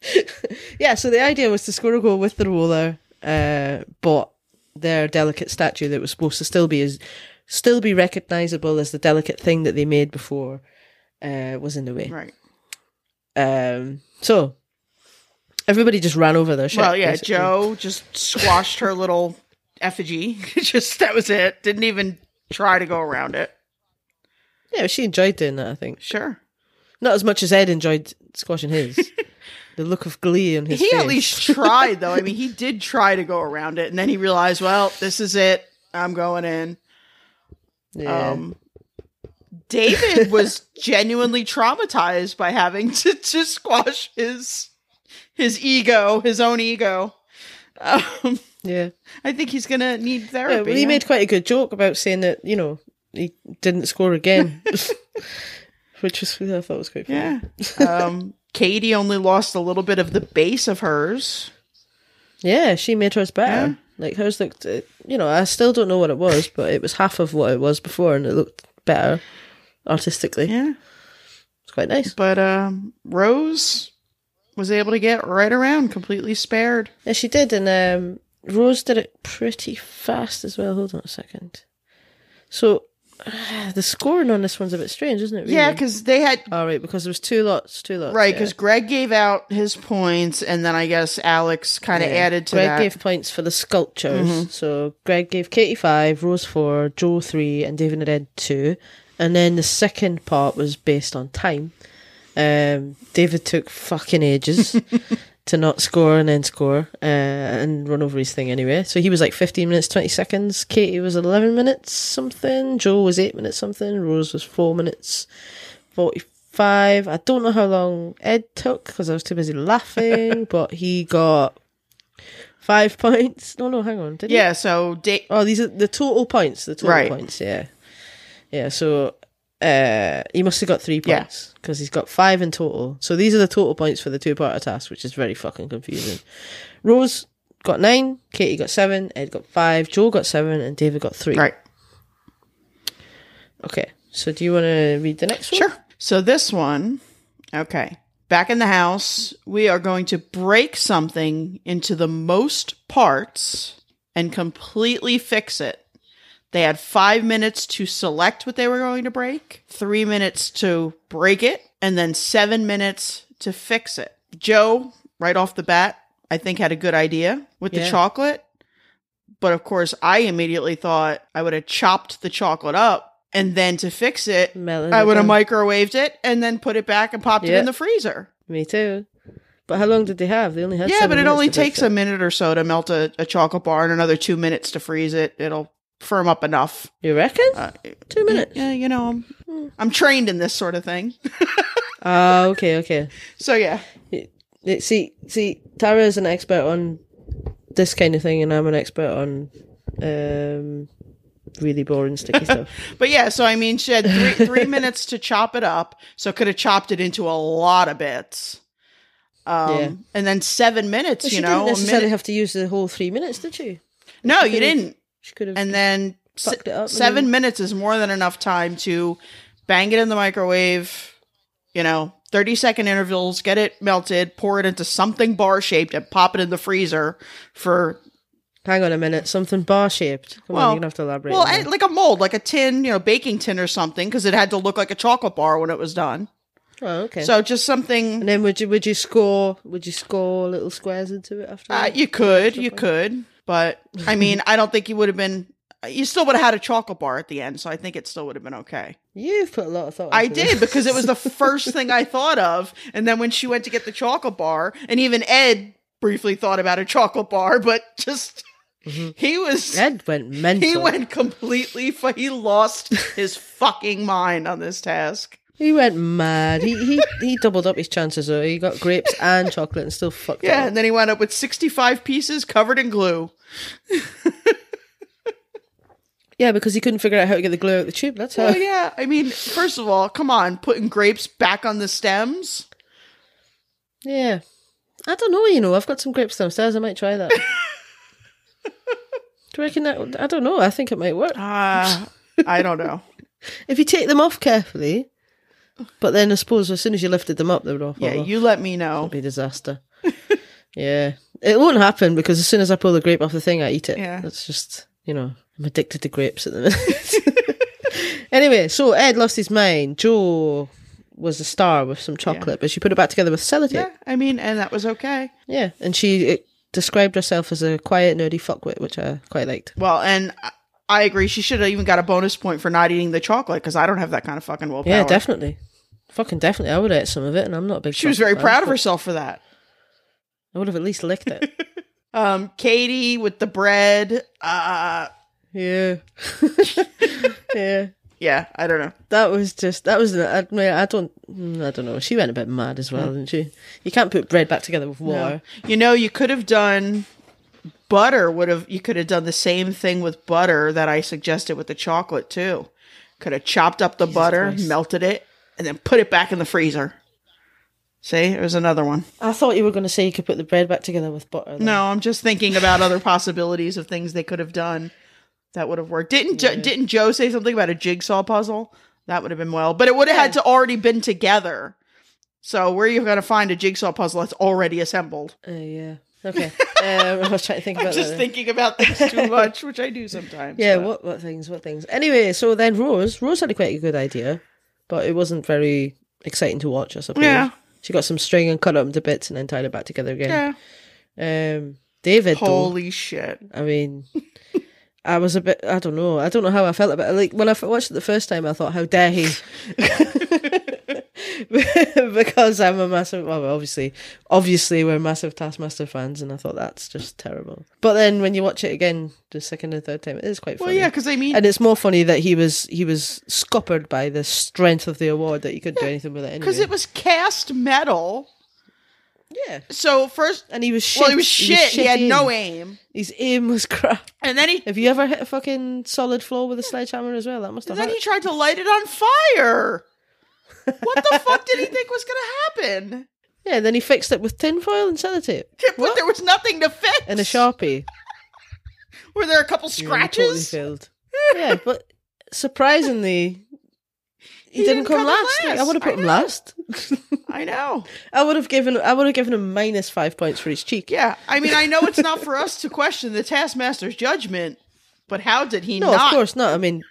A: (laughs) yeah. So the idea was to score a goal with the roller, uh, but their delicate statue that was supposed to still be as still be recognizable as the delicate thing that they made before uh, was in the way.
B: Right.
A: Um. So everybody just ran over their shit.
B: Well, yeah,
A: basically.
B: Jo just squashed her little effigy. (laughs) just that was it. Didn't even try to go around it.
A: Yeah, she enjoyed doing that. I think
B: Sure.
A: not as much as Ed enjoyed squashing his. (laughs) the look of glee on his
B: He
A: face.
B: at least tried though. I mean, he did try to go around it and then he realized, well, this is it. I'm going in.
A: Yeah.
B: Um David (laughs) was genuinely traumatized by having to, to squash his his ego, his own ego. Um,
A: yeah.
B: I think he's gonna need
A: Yeah,
B: therapy.
A: well, he made quite a good joke about saying that you know he didn't score again, (laughs) (laughs) which was I thought was quite funny.
B: Yeah. Um, Katy only lost a little bit of the base of hers.
A: Yeah, she made hers better.
B: Yeah.
A: Like hers looked, uh, you know, I still don't know what it was, but it was half of what it was before, and it looked better artistically.
B: Yeah.
A: It's quite nice.
B: But um, Rose was able to get right around, completely spared.
A: Yeah, she did, and um, Rose did it pretty fast as well. Hold on a second. So (sighs) the scoring on this one's a bit strange, isn't it? Really?
B: Yeah, because they had oh
A: All right, because there was two lots, two lots.
B: right
A: yeah.
B: because Greg gave out his points, and then I guess Alex kind of
A: Yeah.
B: added to
A: Greg
B: that. Mm-hmm.
A: gave points for the sculptures. So Greg gave Katy five, Rose four, Jo three, and David and Ed two. And then the second part was based on time. Um, David took fucking ages (laughs) to not score and then score uh, and run over his thing anyway. So he was like 15 minutes, 20 seconds. Katy was 11 minutes something. Jo was 8 minutes something. Rose was 4 minutes 45. I don't know how long Ed took because I was too busy laughing, (laughs) but he got five points. No, no, hang on. Did he?
B: yeah, so da-
A: Oh, these are the total points. The total
B: Right.
A: points. Yeah, yeah. So uh, he must have got three points because he's got five in total. So these are the total points for the two-part task, which is very fucking confusing. Rose got nine, Katy got seven, Ed got five, Jo got seven, and David got three.
B: right.
A: Okay. So do you want to read the next one?
B: Sure. So this one, okay. Back in the house, we are going to break something into the most parts and completely fix it. They had five minutes to select what they were going to break, three minutes to break it, and then seven minutes to fix it. Jo, right off the bat, I think had a good idea with the chocolate. But of course, I immediately thought I would have chopped the chocolate up and then to fix it, I would have microwaved it and then put it back and popped it in the freezer.
A: Me too. But how long did they have? They only had
B: Yeah, but it only takes
A: it.
B: a minute or so to melt a, a chocolate bar and another two minutes to freeze it. It'll firm up enough.
A: You reckon?
B: Uh,
A: Two minutes.
B: Yeah, you know, I'm, I'm trained in this sort of thing.
A: Ah, (laughs) okay, okay.
B: So yeah,
A: It- See, see, Tara is an expert on this kind of thing, and I'm an expert on um, really boring sticky stuff. (laughs)
B: but yeah. So I mean, she had three three (laughs) minutes to chop it up, so could have chopped it into a lot of bits. Um,
A: Yeah.
B: and then seven minutes.
A: But
B: you know,
A: didn't necessarily
B: minute-
A: have to use the whole three minutes, did you?
B: no, you didn't.
A: She could have.
B: And then se-
A: it up and
B: seven
A: then-
B: minutes is more than enough time to bang it in the microwave. You know, thirty second intervals, get it melted, pour it into something bar shaped, and pop it in the freezer for
A: hang on a minute, something bar shaped. Come on,
B: Well-
A: you're gonna have to elaborate.
B: well, and like a mold, like a tin, you know, baking tin or something, because it had to look like a chocolate bar when it was done.
A: oh, okay.
B: So just something
A: and then would you would you score would you score little squares into it after?
B: uh, you could, you could, but I mean, (laughs) I don't think you would have been. You still would have had a chocolate bar at the end, so I think it still would have been okay.
A: You've put a lot of thought.
B: I did
A: this.
B: because it was the (laughs) first thing I thought of. And then when she went to get the chocolate bar, and even Ed briefly thought about a chocolate bar, but just mm-hmm. he was
A: Ed went mental.
B: he went completely fu- he lost his fucking mind on this task.
A: He went mad. He he he doubled up his chances. Though he got grapes and chocolate and still fucked
B: up.
A: Yeah,
B: and then he wound up with 65 pieces covered in glue. (laughs)
A: Yeah, because he couldn't figure out how to get the glue out of the tube. That's how.
B: Well, (laughs) yeah, I mean, first of all, come on, putting grapes back on the stems.
A: Yeah. I don't know. You know, I've got some grapes downstairs. I might try that. (laughs) Do you reckon that? I don't know. I think it might work
B: Uh, I don't know.
A: if you take them off carefully. But then I suppose as soon as you lifted them up, they would all fall
B: Yeah,
A: off.
B: you let me know.
A: It'd be a disaster. (laughs) yeah, it won't happen because as soon as I pull the grape off the thing, I eat it.
B: Yeah.
A: That's just you know I'm addicted to grapes at the minute. (laughs) anyway, so Ed lost his mind. Jo was a star with some chocolate, but she put it back together with sellotape.
B: Yeah, I mean, and that was okay.
A: Yeah, and she it, described herself as a quiet, nerdy fuckwit, which I quite liked.
B: Well, and I- agree. She should have even got a bonus point for not eating the chocolate because I don't have that kind of fucking willpower.
A: Yeah, definitely. Fucking definitely. I would have ate some of it, and I'm not a big
B: She was very proud of herself for that.
A: I would have at least licked it. (laughs)
B: Um, Katy with the bread. Uh,
A: yeah. (laughs) yeah.
B: yeah, I don't know.
A: That was just that was I mean I don't mm, I don't know she went a bit mad as well didn't she you can't put bread back together with water
B: You know, you could have done butter. Would have you could have done the same thing with butter that I suggested with the chocolate too. Could have chopped up the butter,
A: Christ.
B: melted it, and then put it back in the freezer. See, there's another one.
A: I thought you were going to say you could put the bread back together with butter then.
B: No, I'm just thinking about other (laughs) possibilities of things they could have done that would have worked. Didn't jo- didn't Jo say something about a jigsaw puzzle? That would have been well, but it would have had to already been together. So where are you going to find a jigsaw puzzle that's already assembled?
A: uh, yeah okay um, I was trying to think (laughs)
B: I'm
A: about
B: just
A: that
B: thinking about things too (laughs) much, which I do sometimes.
A: yeah
B: but-
A: what what things what things anyway so then Rose Rose had a quite a good idea but it wasn't very exciting to watch I suppose
B: Yeah.
A: she got some string and cut it up into bits and then tied it back together again
B: yeah.
A: um David though,
B: Holy shit!
A: I mean, I was a bit. I don't know. I don't know how I felt about it. Like when I watched it the first time, I thought, "How dare he?" (laughs) (laughs) because I'm a massive. Well, obviously, obviously, we're massive Taskmaster fans, and I thought that's just terrible. But then when you watch it again, the second and third time, it is quite funny.
B: Well, yeah, because I mean,
A: And it's more funny that he was he was scuppered by the strength of the award that he couldn't do anything with it anyway.
B: because it was cast metal.
A: yeah,
B: So first,
A: and he was shit.
B: well, he was shit. He, had
A: aim.
B: no aim,
A: His aim was crap.
B: and then he
A: Have you ever hit a fucking solid floor with a sledgehammer as well? That must have
B: And then
A: hurt.
B: he tried to light it on fire. What the fuck did he think was going to happen?
A: Yeah, then he fixed it with tinfoil and sellotape (laughs)
B: But there was nothing to fix.
A: and a sharpie. (laughs)
B: Were there a couple
A: Yeah, he totally
B: scratches?
A: failed. Yeah, but surprisingly, (laughs) he, didn't, come,
B: come
A: last. Like, I would have put him
B: know.
A: last.
B: I know.
A: I would have given. I would have given him minus five points for his cheek.
B: Yeah. I mean, I know it's not for us to question the Taskmaster's judgment, But how did he
A: No,
B: not?
A: of course not. I mean,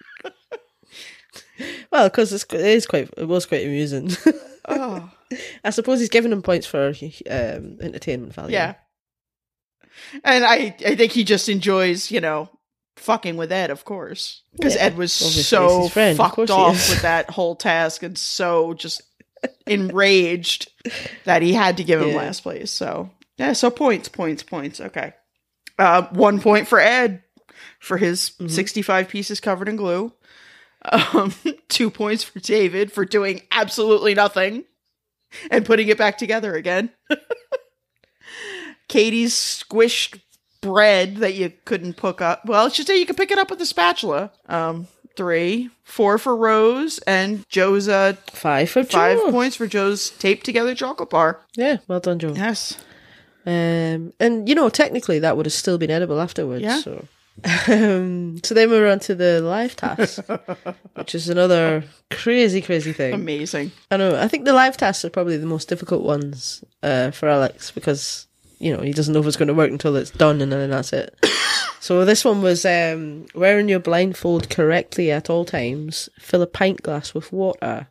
A: well, because it is quite, it was quite amusing.
B: Oh, (laughs)
A: I suppose he's giving him points for um, entertainment value.
B: yeah. And I, I think he just enjoys, you know, fucking with Ed, of course, because
A: Yeah,
B: Ed was so
A: friend, of
B: fucked
A: course
B: off with that whole task and so just (laughs) enraged that he had to give him
A: Yeah.
B: last place. So yeah, so points, points, points. Okay, uh, one point for Ed for his
A: Mm-hmm.
B: sixty-five pieces covered in glue. Um, (laughs) two points for David for doing absolutely nothing and putting it back together again. (laughs) Katy's squished bread that you couldn't pick up. Well, she said you could pick it up with a spatula. Um, three, four for Rose, and Jo's uh
A: Five for
B: five
A: Jo.
B: points for Jo's taped together chocolate bar.
A: Yeah, well done, Jo.
B: Yes.
A: Um, and you know, technically, that would have still been edible afterwards.
B: Yeah.
A: So, um, so then we were on to the live task, (laughs) which is another crazy, crazy thing.
B: Amazing.
A: I know. I think the live tasks are probably the most difficult ones uh, for Alex because you know he doesn't know if it's going to work until it's done, and then that's it. (coughs) so this one was um, wearing your blindfold correctly at all times. Fill a pint glass with water.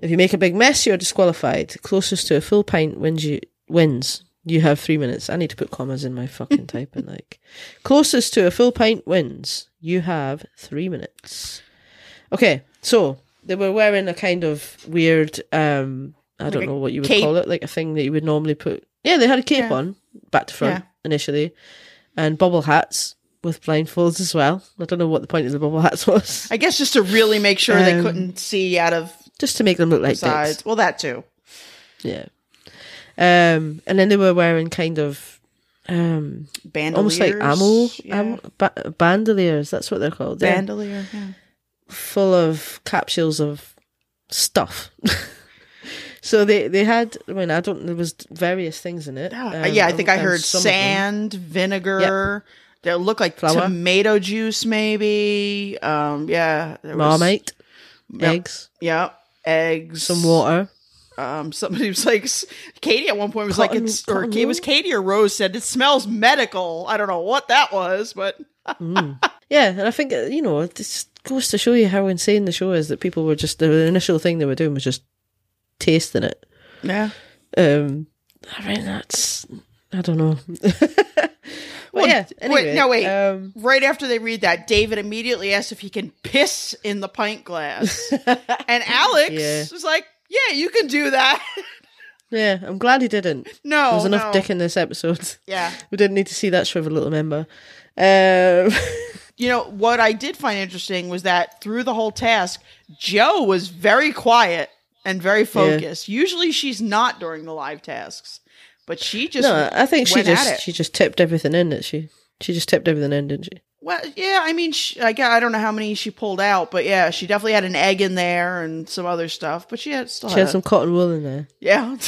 A: If you make a big mess, you're disqualified. Closest to a full pint wins. You wins. You have three minutes. I need to put commas in my fucking (laughs) typing. Like, closest to a full pint wins. You have three minutes. Okay, so they were wearing a kind of weird, um, I don't know what you would
B: cape.
A: call it, like a thing that you would normally put. Yeah, they had a cape
B: Yeah.
A: on, back to front
B: Yeah.
A: initially, and bubble hats with blindfolds as well. I don't know what the point of the bubble hats was,
B: I guess just to really make sure they
A: Um,
B: couldn't see out of
A: just to make them look like
B: sides.
A: dicks.
B: Well, that too.
A: Yeah. Um, and then they were wearing kind of um,
B: Bandoliers.
A: almost like ammo,
B: Yeah.
A: ammo ba- bandoliers. That's what they're called.
B: Bandolier. Yeah.
A: full of capsules of stuff. (laughs) so they they had. I mean, I don't. There was various things in it.
B: Yeah,
A: Um,
B: yeah, I think I heard
A: some of them.
B: sand, vinegar. That looked like
A: Flour.
B: tomato juice, maybe. Um, yeah, there was-
A: Marmite,
B: Yep.
A: eggs,
B: Yeah, eggs,
A: some water.
B: Um, somebody was like, Katy at one point was like, it's or it was? Katy or Rose said it smells medical. I don't know what that was, but
A: Yeah, and I think uh, you know it just goes to show you how insane the show is that people were just the initial thing they were doing was just tasting it.
B: yeah.
A: Um, I mean that's I don't know. (laughs)
B: Well,
A: yeah, anyway,
B: wait, no, wait.
A: Um,
B: Right after they read that, David immediately asks if he can piss in the pint glass, (laughs) and Alex
A: Yeah.
B: was like, "Yeah, you can do that."
A: yeah, I'm glad he didn't.
B: no,
A: There was enough
B: no.
A: dick in this episode.
B: Yeah.
A: We didn't need to see that shriveled little member. Um, (laughs)
B: You know, what I did find interesting was that through the whole task, Jo was very quiet and very focused. Usually she's not during the live tasks, but she just
A: no, I think she just she just tipped everything in. That she she just tipped everything in, didn't she?
B: Well, yeah, I mean, she, I, I don't know how many she pulled out, but yeah, she definitely had an egg in there and some other stuff, but she had still
A: She
B: had,
A: had some cotton wool in there.
B: yeah. (laughs)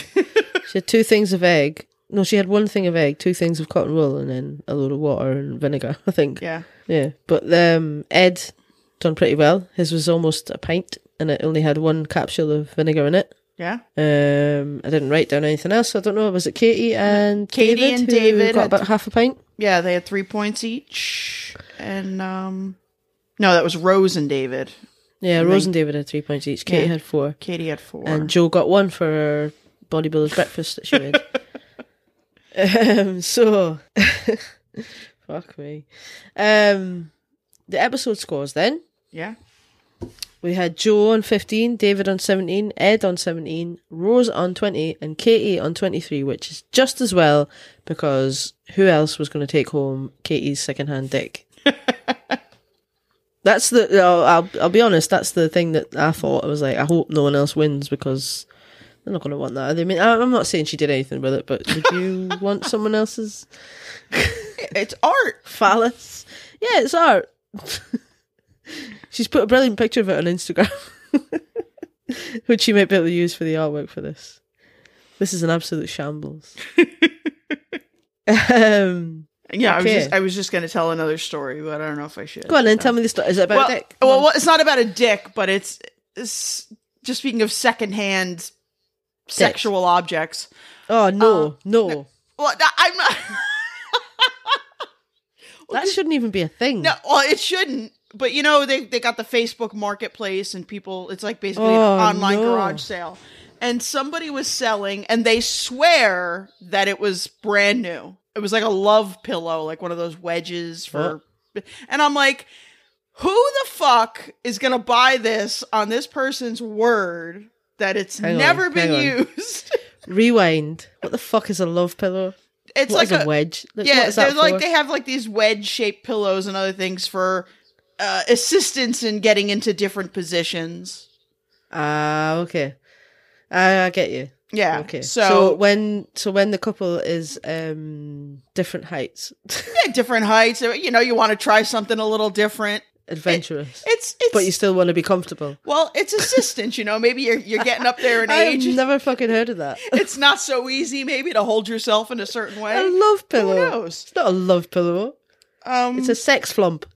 A: She had two things of egg. No, she had one thing of egg, two things of cotton wool, and then a load of water and vinegar. (laughs) I think.
B: yeah.
A: Yeah, but um, Ed done pretty well. His was almost a pint, and it only had one capsule of vinegar in it.
B: Yeah.
A: Um, I didn't write down anything else. So I don't know. Was it Katy and
B: Katy
A: David
B: and David
A: got about half a pint?
B: Yeah, they had three points each. And, um, no, that was Rose and David.
A: Yeah,
B: And
A: Rose
B: then-
A: and David had three points each. Katy
B: Yeah.
A: had four,
B: Katy had four.
A: and Jo got one for her bodybuilder's (laughs) breakfast that she made. um, so, (laughs) fuck me. Um, the episode scores then.
B: yeah.
A: We had Jo on 15, David on 17, Ed on 17, Rose on 20, and Katy on 23, which is just as well because who else was going to take home Katy's secondhand dick? (laughs) that's the, I'll, I'll, I'll be honest, that's the thing that I thought. I was like, I hope no one else wins because they're not going to want that. I mean, I'm not saying she did anything with it, but would you (laughs) want someone else's
B: It's art. (laughs)
A: phallus? Yeah, it's art. She's put a brilliant picture of it on Instagram, (laughs) which she might be able to use for the artwork for this. This is an absolute shambles. (laughs) um,
B: Yeah, I was just I was just gonna tell another story, but I don't know if I should.
A: go on then, tell me the story. Is it about
B: well,
A: a dick?
B: Well, well, it's not about a dick, but it's, it's just speaking of secondhand sexual objects.
A: Oh no,
B: uh,
A: no.
B: Well, I'm not.
A: that shouldn't even be a thing.
B: No, well, it shouldn't. But you know, they they got the Facebook Marketplace, and people. It's like basically
A: Oh,
B: an online
A: no.
B: garage sale. And somebody was selling, and they swear that it was brand new. It was like a love pillow, like one of those wedges for. And I'm like, who the fuck is gonna buy this on this person's word that it's
A: Hang on,
B: never been used? (laughs)
A: Rewind. What the fuck is a love pillow?
B: it's
A: What
B: like
A: a,
B: a,
A: wedge? Like,
B: yeah,
A: what is that
B: they're like they have like these wedge shaped pillows and other things for uh, assistance in getting into different positions.
A: Ah, okay. Ah, I get you.
B: Yeah.
A: Okay.
B: So,
A: So, when so when the couple is um different heights, (laughs)
B: yeah, different heights. You know, you want to try something a little different.
A: adventurous,
B: It's it's
A: but you still want to be comfortable.
B: well, it's assistance. You know, maybe you're you're getting up there in (laughs)
A: I've
B: age.
A: never fucking heard of that. (laughs)
B: it's not so easy, maybe, to hold yourself in a certain way.
A: A love pillow.
B: Who knows?
A: It's not a love pillow.
B: Um,
A: It's a sex flump.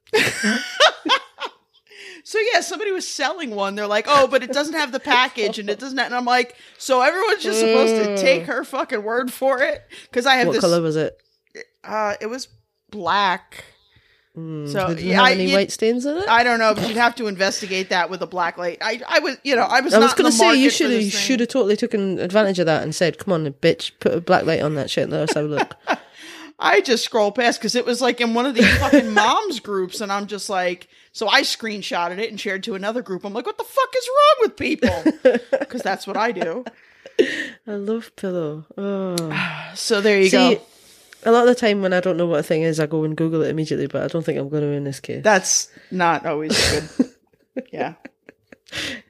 B: So yeah, somebody was selling one. They're like, "Oh, but it doesn't have the package, and it doesn't." And I'm like, "So everyone's just supposed to take her fucking word for it?" Because I have
A: What
B: this.
A: color was it?
B: Uh, it was black.
A: Mm,
B: So, yeah,
A: have
B: I-
A: any white stains in it?
B: I don't know, but you'd have to investigate that with a black light. I, I was, you know, I was.
A: I was
B: going to
A: say you should have should have totally taken advantage of that and said, "Come on, bitch, put a black light on that shit. Let us have a look." (laughs)
B: I just scroll past because it was like in one of these fucking (laughs) moms groups, and I'm just like, so I screenshotted it and shared to another group. I'm like, what the fuck is wrong with people? (laughs) Because that's what I do.
A: I love pillow. Oh. (sighs)
B: So there you
A: See,
B: go.
A: a lot of the time when I don't know what a thing is, I go and Google it immediately. But I don't think I'm going to in this case.
B: That's not always (laughs) good. yeah.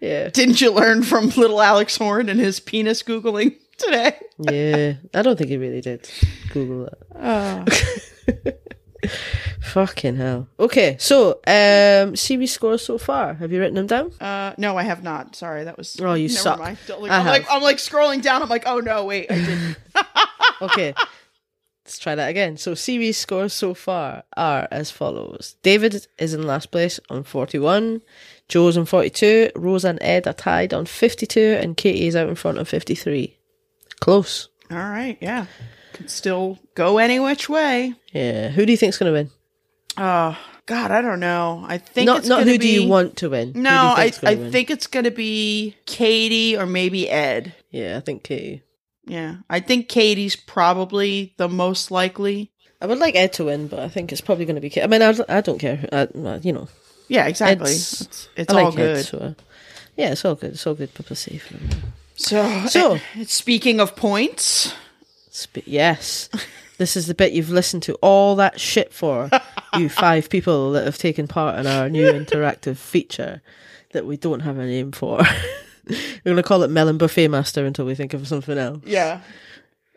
A: yeah,
B: Didn't you learn from little Alex Horne and his penis googling today?
A: yeah. I don't think he really did Google that.
B: Oh. (laughs)
A: Fucking hell. Okay, so um, series scores so far. Have you written them down?
B: Uh, no, I have not. Sorry, that was.
A: Oh, you
B: never
A: suck.
B: Mind. Like,
A: I
B: I'm like. I'm like scrolling down. I'm like, oh no, wait, I didn't. (laughs) (laughs)
A: Okay. Let's try that again. So series scores so far are as follows. David is in last place on 41. Jo's on 42. Rose and Ed are tied on 52. And Katy is out in front on 53. Close.
B: All right, yeah, could still go any which way.
A: Yeah. Who do you think's going to win?
B: Oh God, I don't know. I think
A: Not, not who do you want to win? Who do you
B: No, I I
A: win?
B: think it's gonna be Katy or maybe Ed.
A: Yeah, I think Katy.
B: Yeah, I think Katy's probably the most likely.
A: I would like Ed to win, but I think it's probably going to be Katy. I mean, I, I don't care. I, you know,
B: Yeah, exactly.
A: Ed's-
B: it's it's all
A: like
B: good.
A: Ed. So, uh, yeah, it's all good. It's all good publicity for him.
B: So,
A: So-
B: eh, (laughs) speaking of points,
A: Sp- yes. This is the bit you've listened to all that shit for, you (laughs) five people that have taken part in our new interactive feature that we don't have a name for. (laughs) We're going to call it Melon Buffet Master until we think of something else.
B: yeah,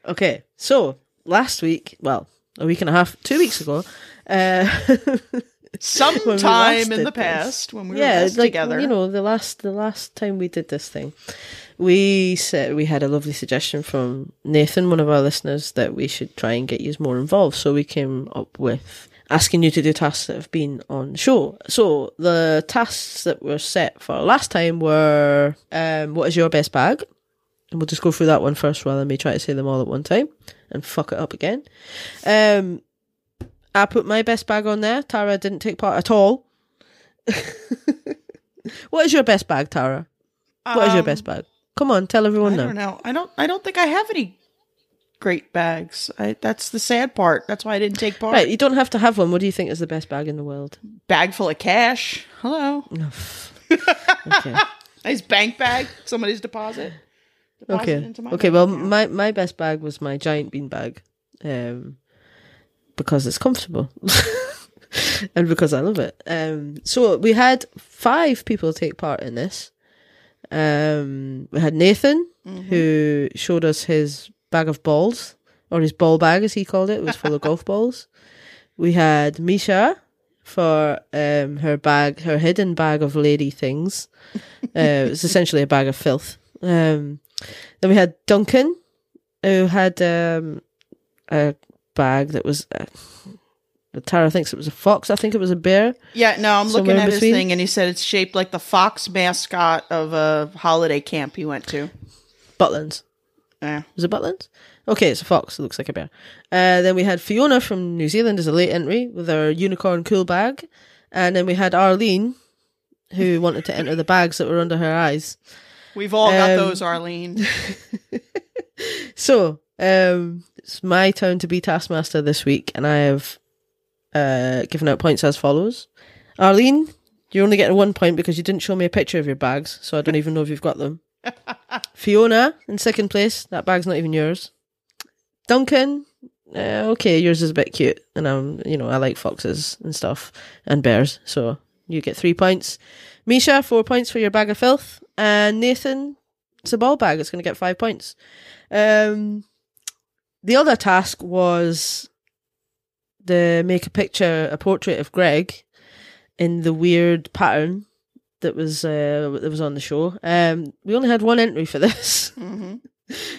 A: Okay, so last week, well, a week and a half, two weeks ago, uh,
B: sometime (laughs) in the
A: this.
B: past when we were
A: yeah,
B: best
A: like
B: together.
A: you know, the last the last time we did this thing, we said we had a lovely suggestion from Nathan, one of our listeners, that we should try and get you more involved. So we came up with asking you to do tasks that have been on show. So the tasks that were set for last time were, um, what is your best bag? And we'll just go through that one first rather than me try to say them all at one time and fuck it up again. Um, I put my best bag on there. Tara didn't take part at all. (laughs) what is your best bag, Tara? What is your
B: Um,
A: best bag? Come on, tell everyone
B: I
A: now.
B: don't know. I don't. I don't think I have any great bags. I, that's the sad part. That's why I didn't take part.
A: Right, you don't have to have one. What do you think is the best bag in the world?
B: Bag full of cash. Hello.
A: Okay. (laughs)
B: Nice bank bag. Somebody's deposit. Deposit
A: okay.
B: into my
A: Okay. Well,
B: account.
A: my my best bag was my giant bean bag, um, because it's comfortable, (laughs) and because I love it. Um, so we had five people take part in this. Um, we had Nathan,
B: Mm-hmm.
A: who showed us his bag of balls, or his ball bag as he called it. It was full of (laughs) golf balls. We had Misha for um, her bag, her hidden bag of lady things. Uh, it was essentially a bag of filth. Um, then we had Duncan, who had um, a bag that was. Uh, Tara thinks it was a fox. I think it was a bear.
B: Yeah, no, I'm looking
A: in
B: at his
A: between?
B: thing, and he said it's shaped like the fox mascot of a holiday camp he went to.
A: Butlins.
B: Yeah.
A: Was it Butlins? Okay, it's a fox. It looks like a bear. Uh, then we had Fiona from New Zealand as a late entry with her unicorn cool bag. And then we had Arlene, who wanted to enter the bags that were under her eyes.
B: We've all got
A: Um,
B: those, Arlene. (laughs)
A: So, um, it's my turn to be Taskmaster this week, and I have uh, given out points as follows. Arlene, you're only getting one point because you didn't show me a picture of your bags, so I don't even know if you've got them. (laughs) Fiona, in second place, that bag's not even yours. Duncan, uh, okay, yours is a bit cute, and um, you know, I like foxes and stuff and bears, so you get three points. Misha, four points for your bag of filth, and Nathan, it's a ball bag. It's going to get five points. Um, the other task was the make a picture, a portrait of Greg in the weird pattern that was uh, that was on the show. Um, we only had one entry for (laughs) this
B: hmm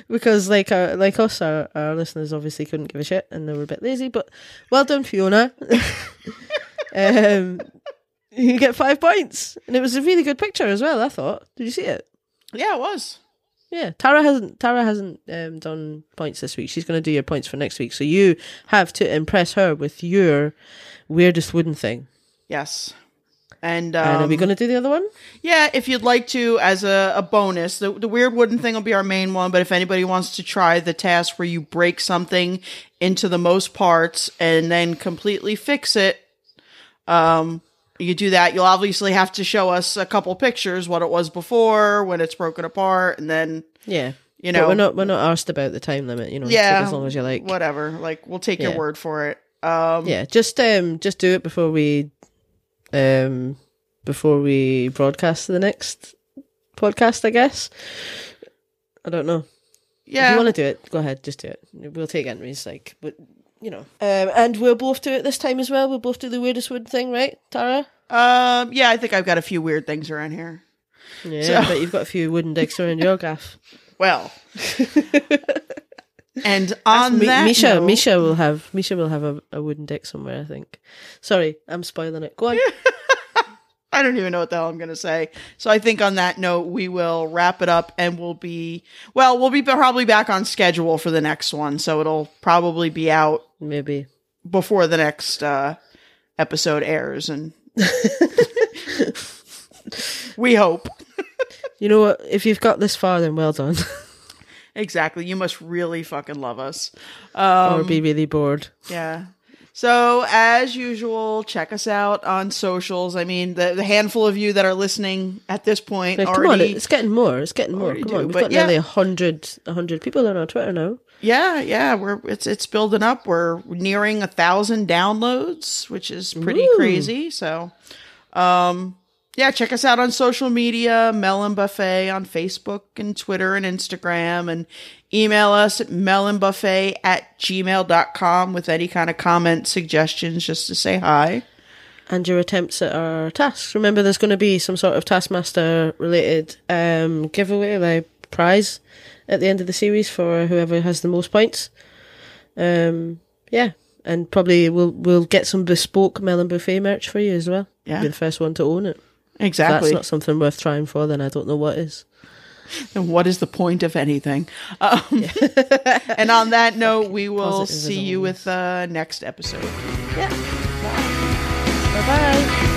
A: because, like, our, like us, our, our listeners obviously couldn't give a shit and they were a bit lazy. But well done, Fiona. (laughs) um, you get five points, and it was a really good picture as well. I thought. Did you see it?
B: Yeah, it was.
A: Yeah, Tara hasn't Tara hasn't um, done points this week. She's going to do your points for next week. So you have to impress her with your weirdest wooden thing.
B: Yes. And, um,
A: and are we going to do the other one?
B: Yeah, if you'd like to, as a, a bonus, the, the weird wooden thing will be our main one. But if anybody wants to try the task where you break something into the most parts and then completely fix it, um, you do that. You'll obviously have to show us a couple pictures, what it was before, when it's broken apart, and then
A: Yeah,
B: you
A: But
B: know,
A: we're not we're not asked about the time limit. You know,
B: yeah,
A: as long as you like.
B: whatever. Like we'll take your word for it. Um,
A: Yeah, just um just do it before we um before we broadcast the next podcast. I guess. I don't know. If
B: yeah.
A: you want to do it, go ahead. Just do it. We'll take entries, like, but you know. Um, and we'll both do it this time as well. We'll both do the weirdest wood thing, right, Tara?
B: um, yeah, I think I've got a few weird things around here.
A: Yeah,
B: So-
A: but you've got a few wooden dicks around your gaff. (laughs)
B: Well, (laughs) and on
A: Mi-
B: that
A: Misha,
B: note-
A: Misha will have Misha will have a, a wooden dick somewhere. I think. Sorry, I'm spoiling it. Go on. (laughs)
B: I don't even know what the hell I'm going to say. So I think on that note, we will wrap it up and we'll be, well, we'll be probably back on schedule for the next one. So it'll probably be out
A: Maybe.
B: before the next uh, episode airs. And (laughs) we hope.
A: You know what? If you've got this far, then well done. (laughs)
B: Exactly. You must really fucking love us. Um,
A: or be really bored.
B: Yeah. So as usual, check us out on socials. I mean, the, the handful of you that are listening at this point
A: Like, come on,
B: already.
A: it's getting more. It's getting more. Come
B: do,
A: on, we've got
B: yeah.
A: nearly a hundred, a hundred people on our Twitter now.
B: yeah, yeah, we're it's it's building up. We're nearing a thousand downloads, which is pretty
A: Woo.
B: crazy. So, um, yeah, check us out on social media, Melon Buffet on Facebook and Twitter and Instagram, and email us at melonbuffet at gmail.com with any kind of comments, suggestions, just to say hi.
A: and your attempts at our tasks. Remember, there's going to be some sort of Taskmaster related um, giveaway, like prize at the end of the series for whoever has the most points. Um, yeah, and probably we'll we'll get some bespoke Melon Buffet merch for you as well.
B: Yeah.
A: be the first one to own it. If
B: Exactly.
A: that's not something worth trying for, then I don't know what is. (laughs)
B: And what is the point of anything? (laughs) Um, (laughs) and on that note, we will
A: Positive
B: see you with uh, next episode.
A: Yeah. Bye bye.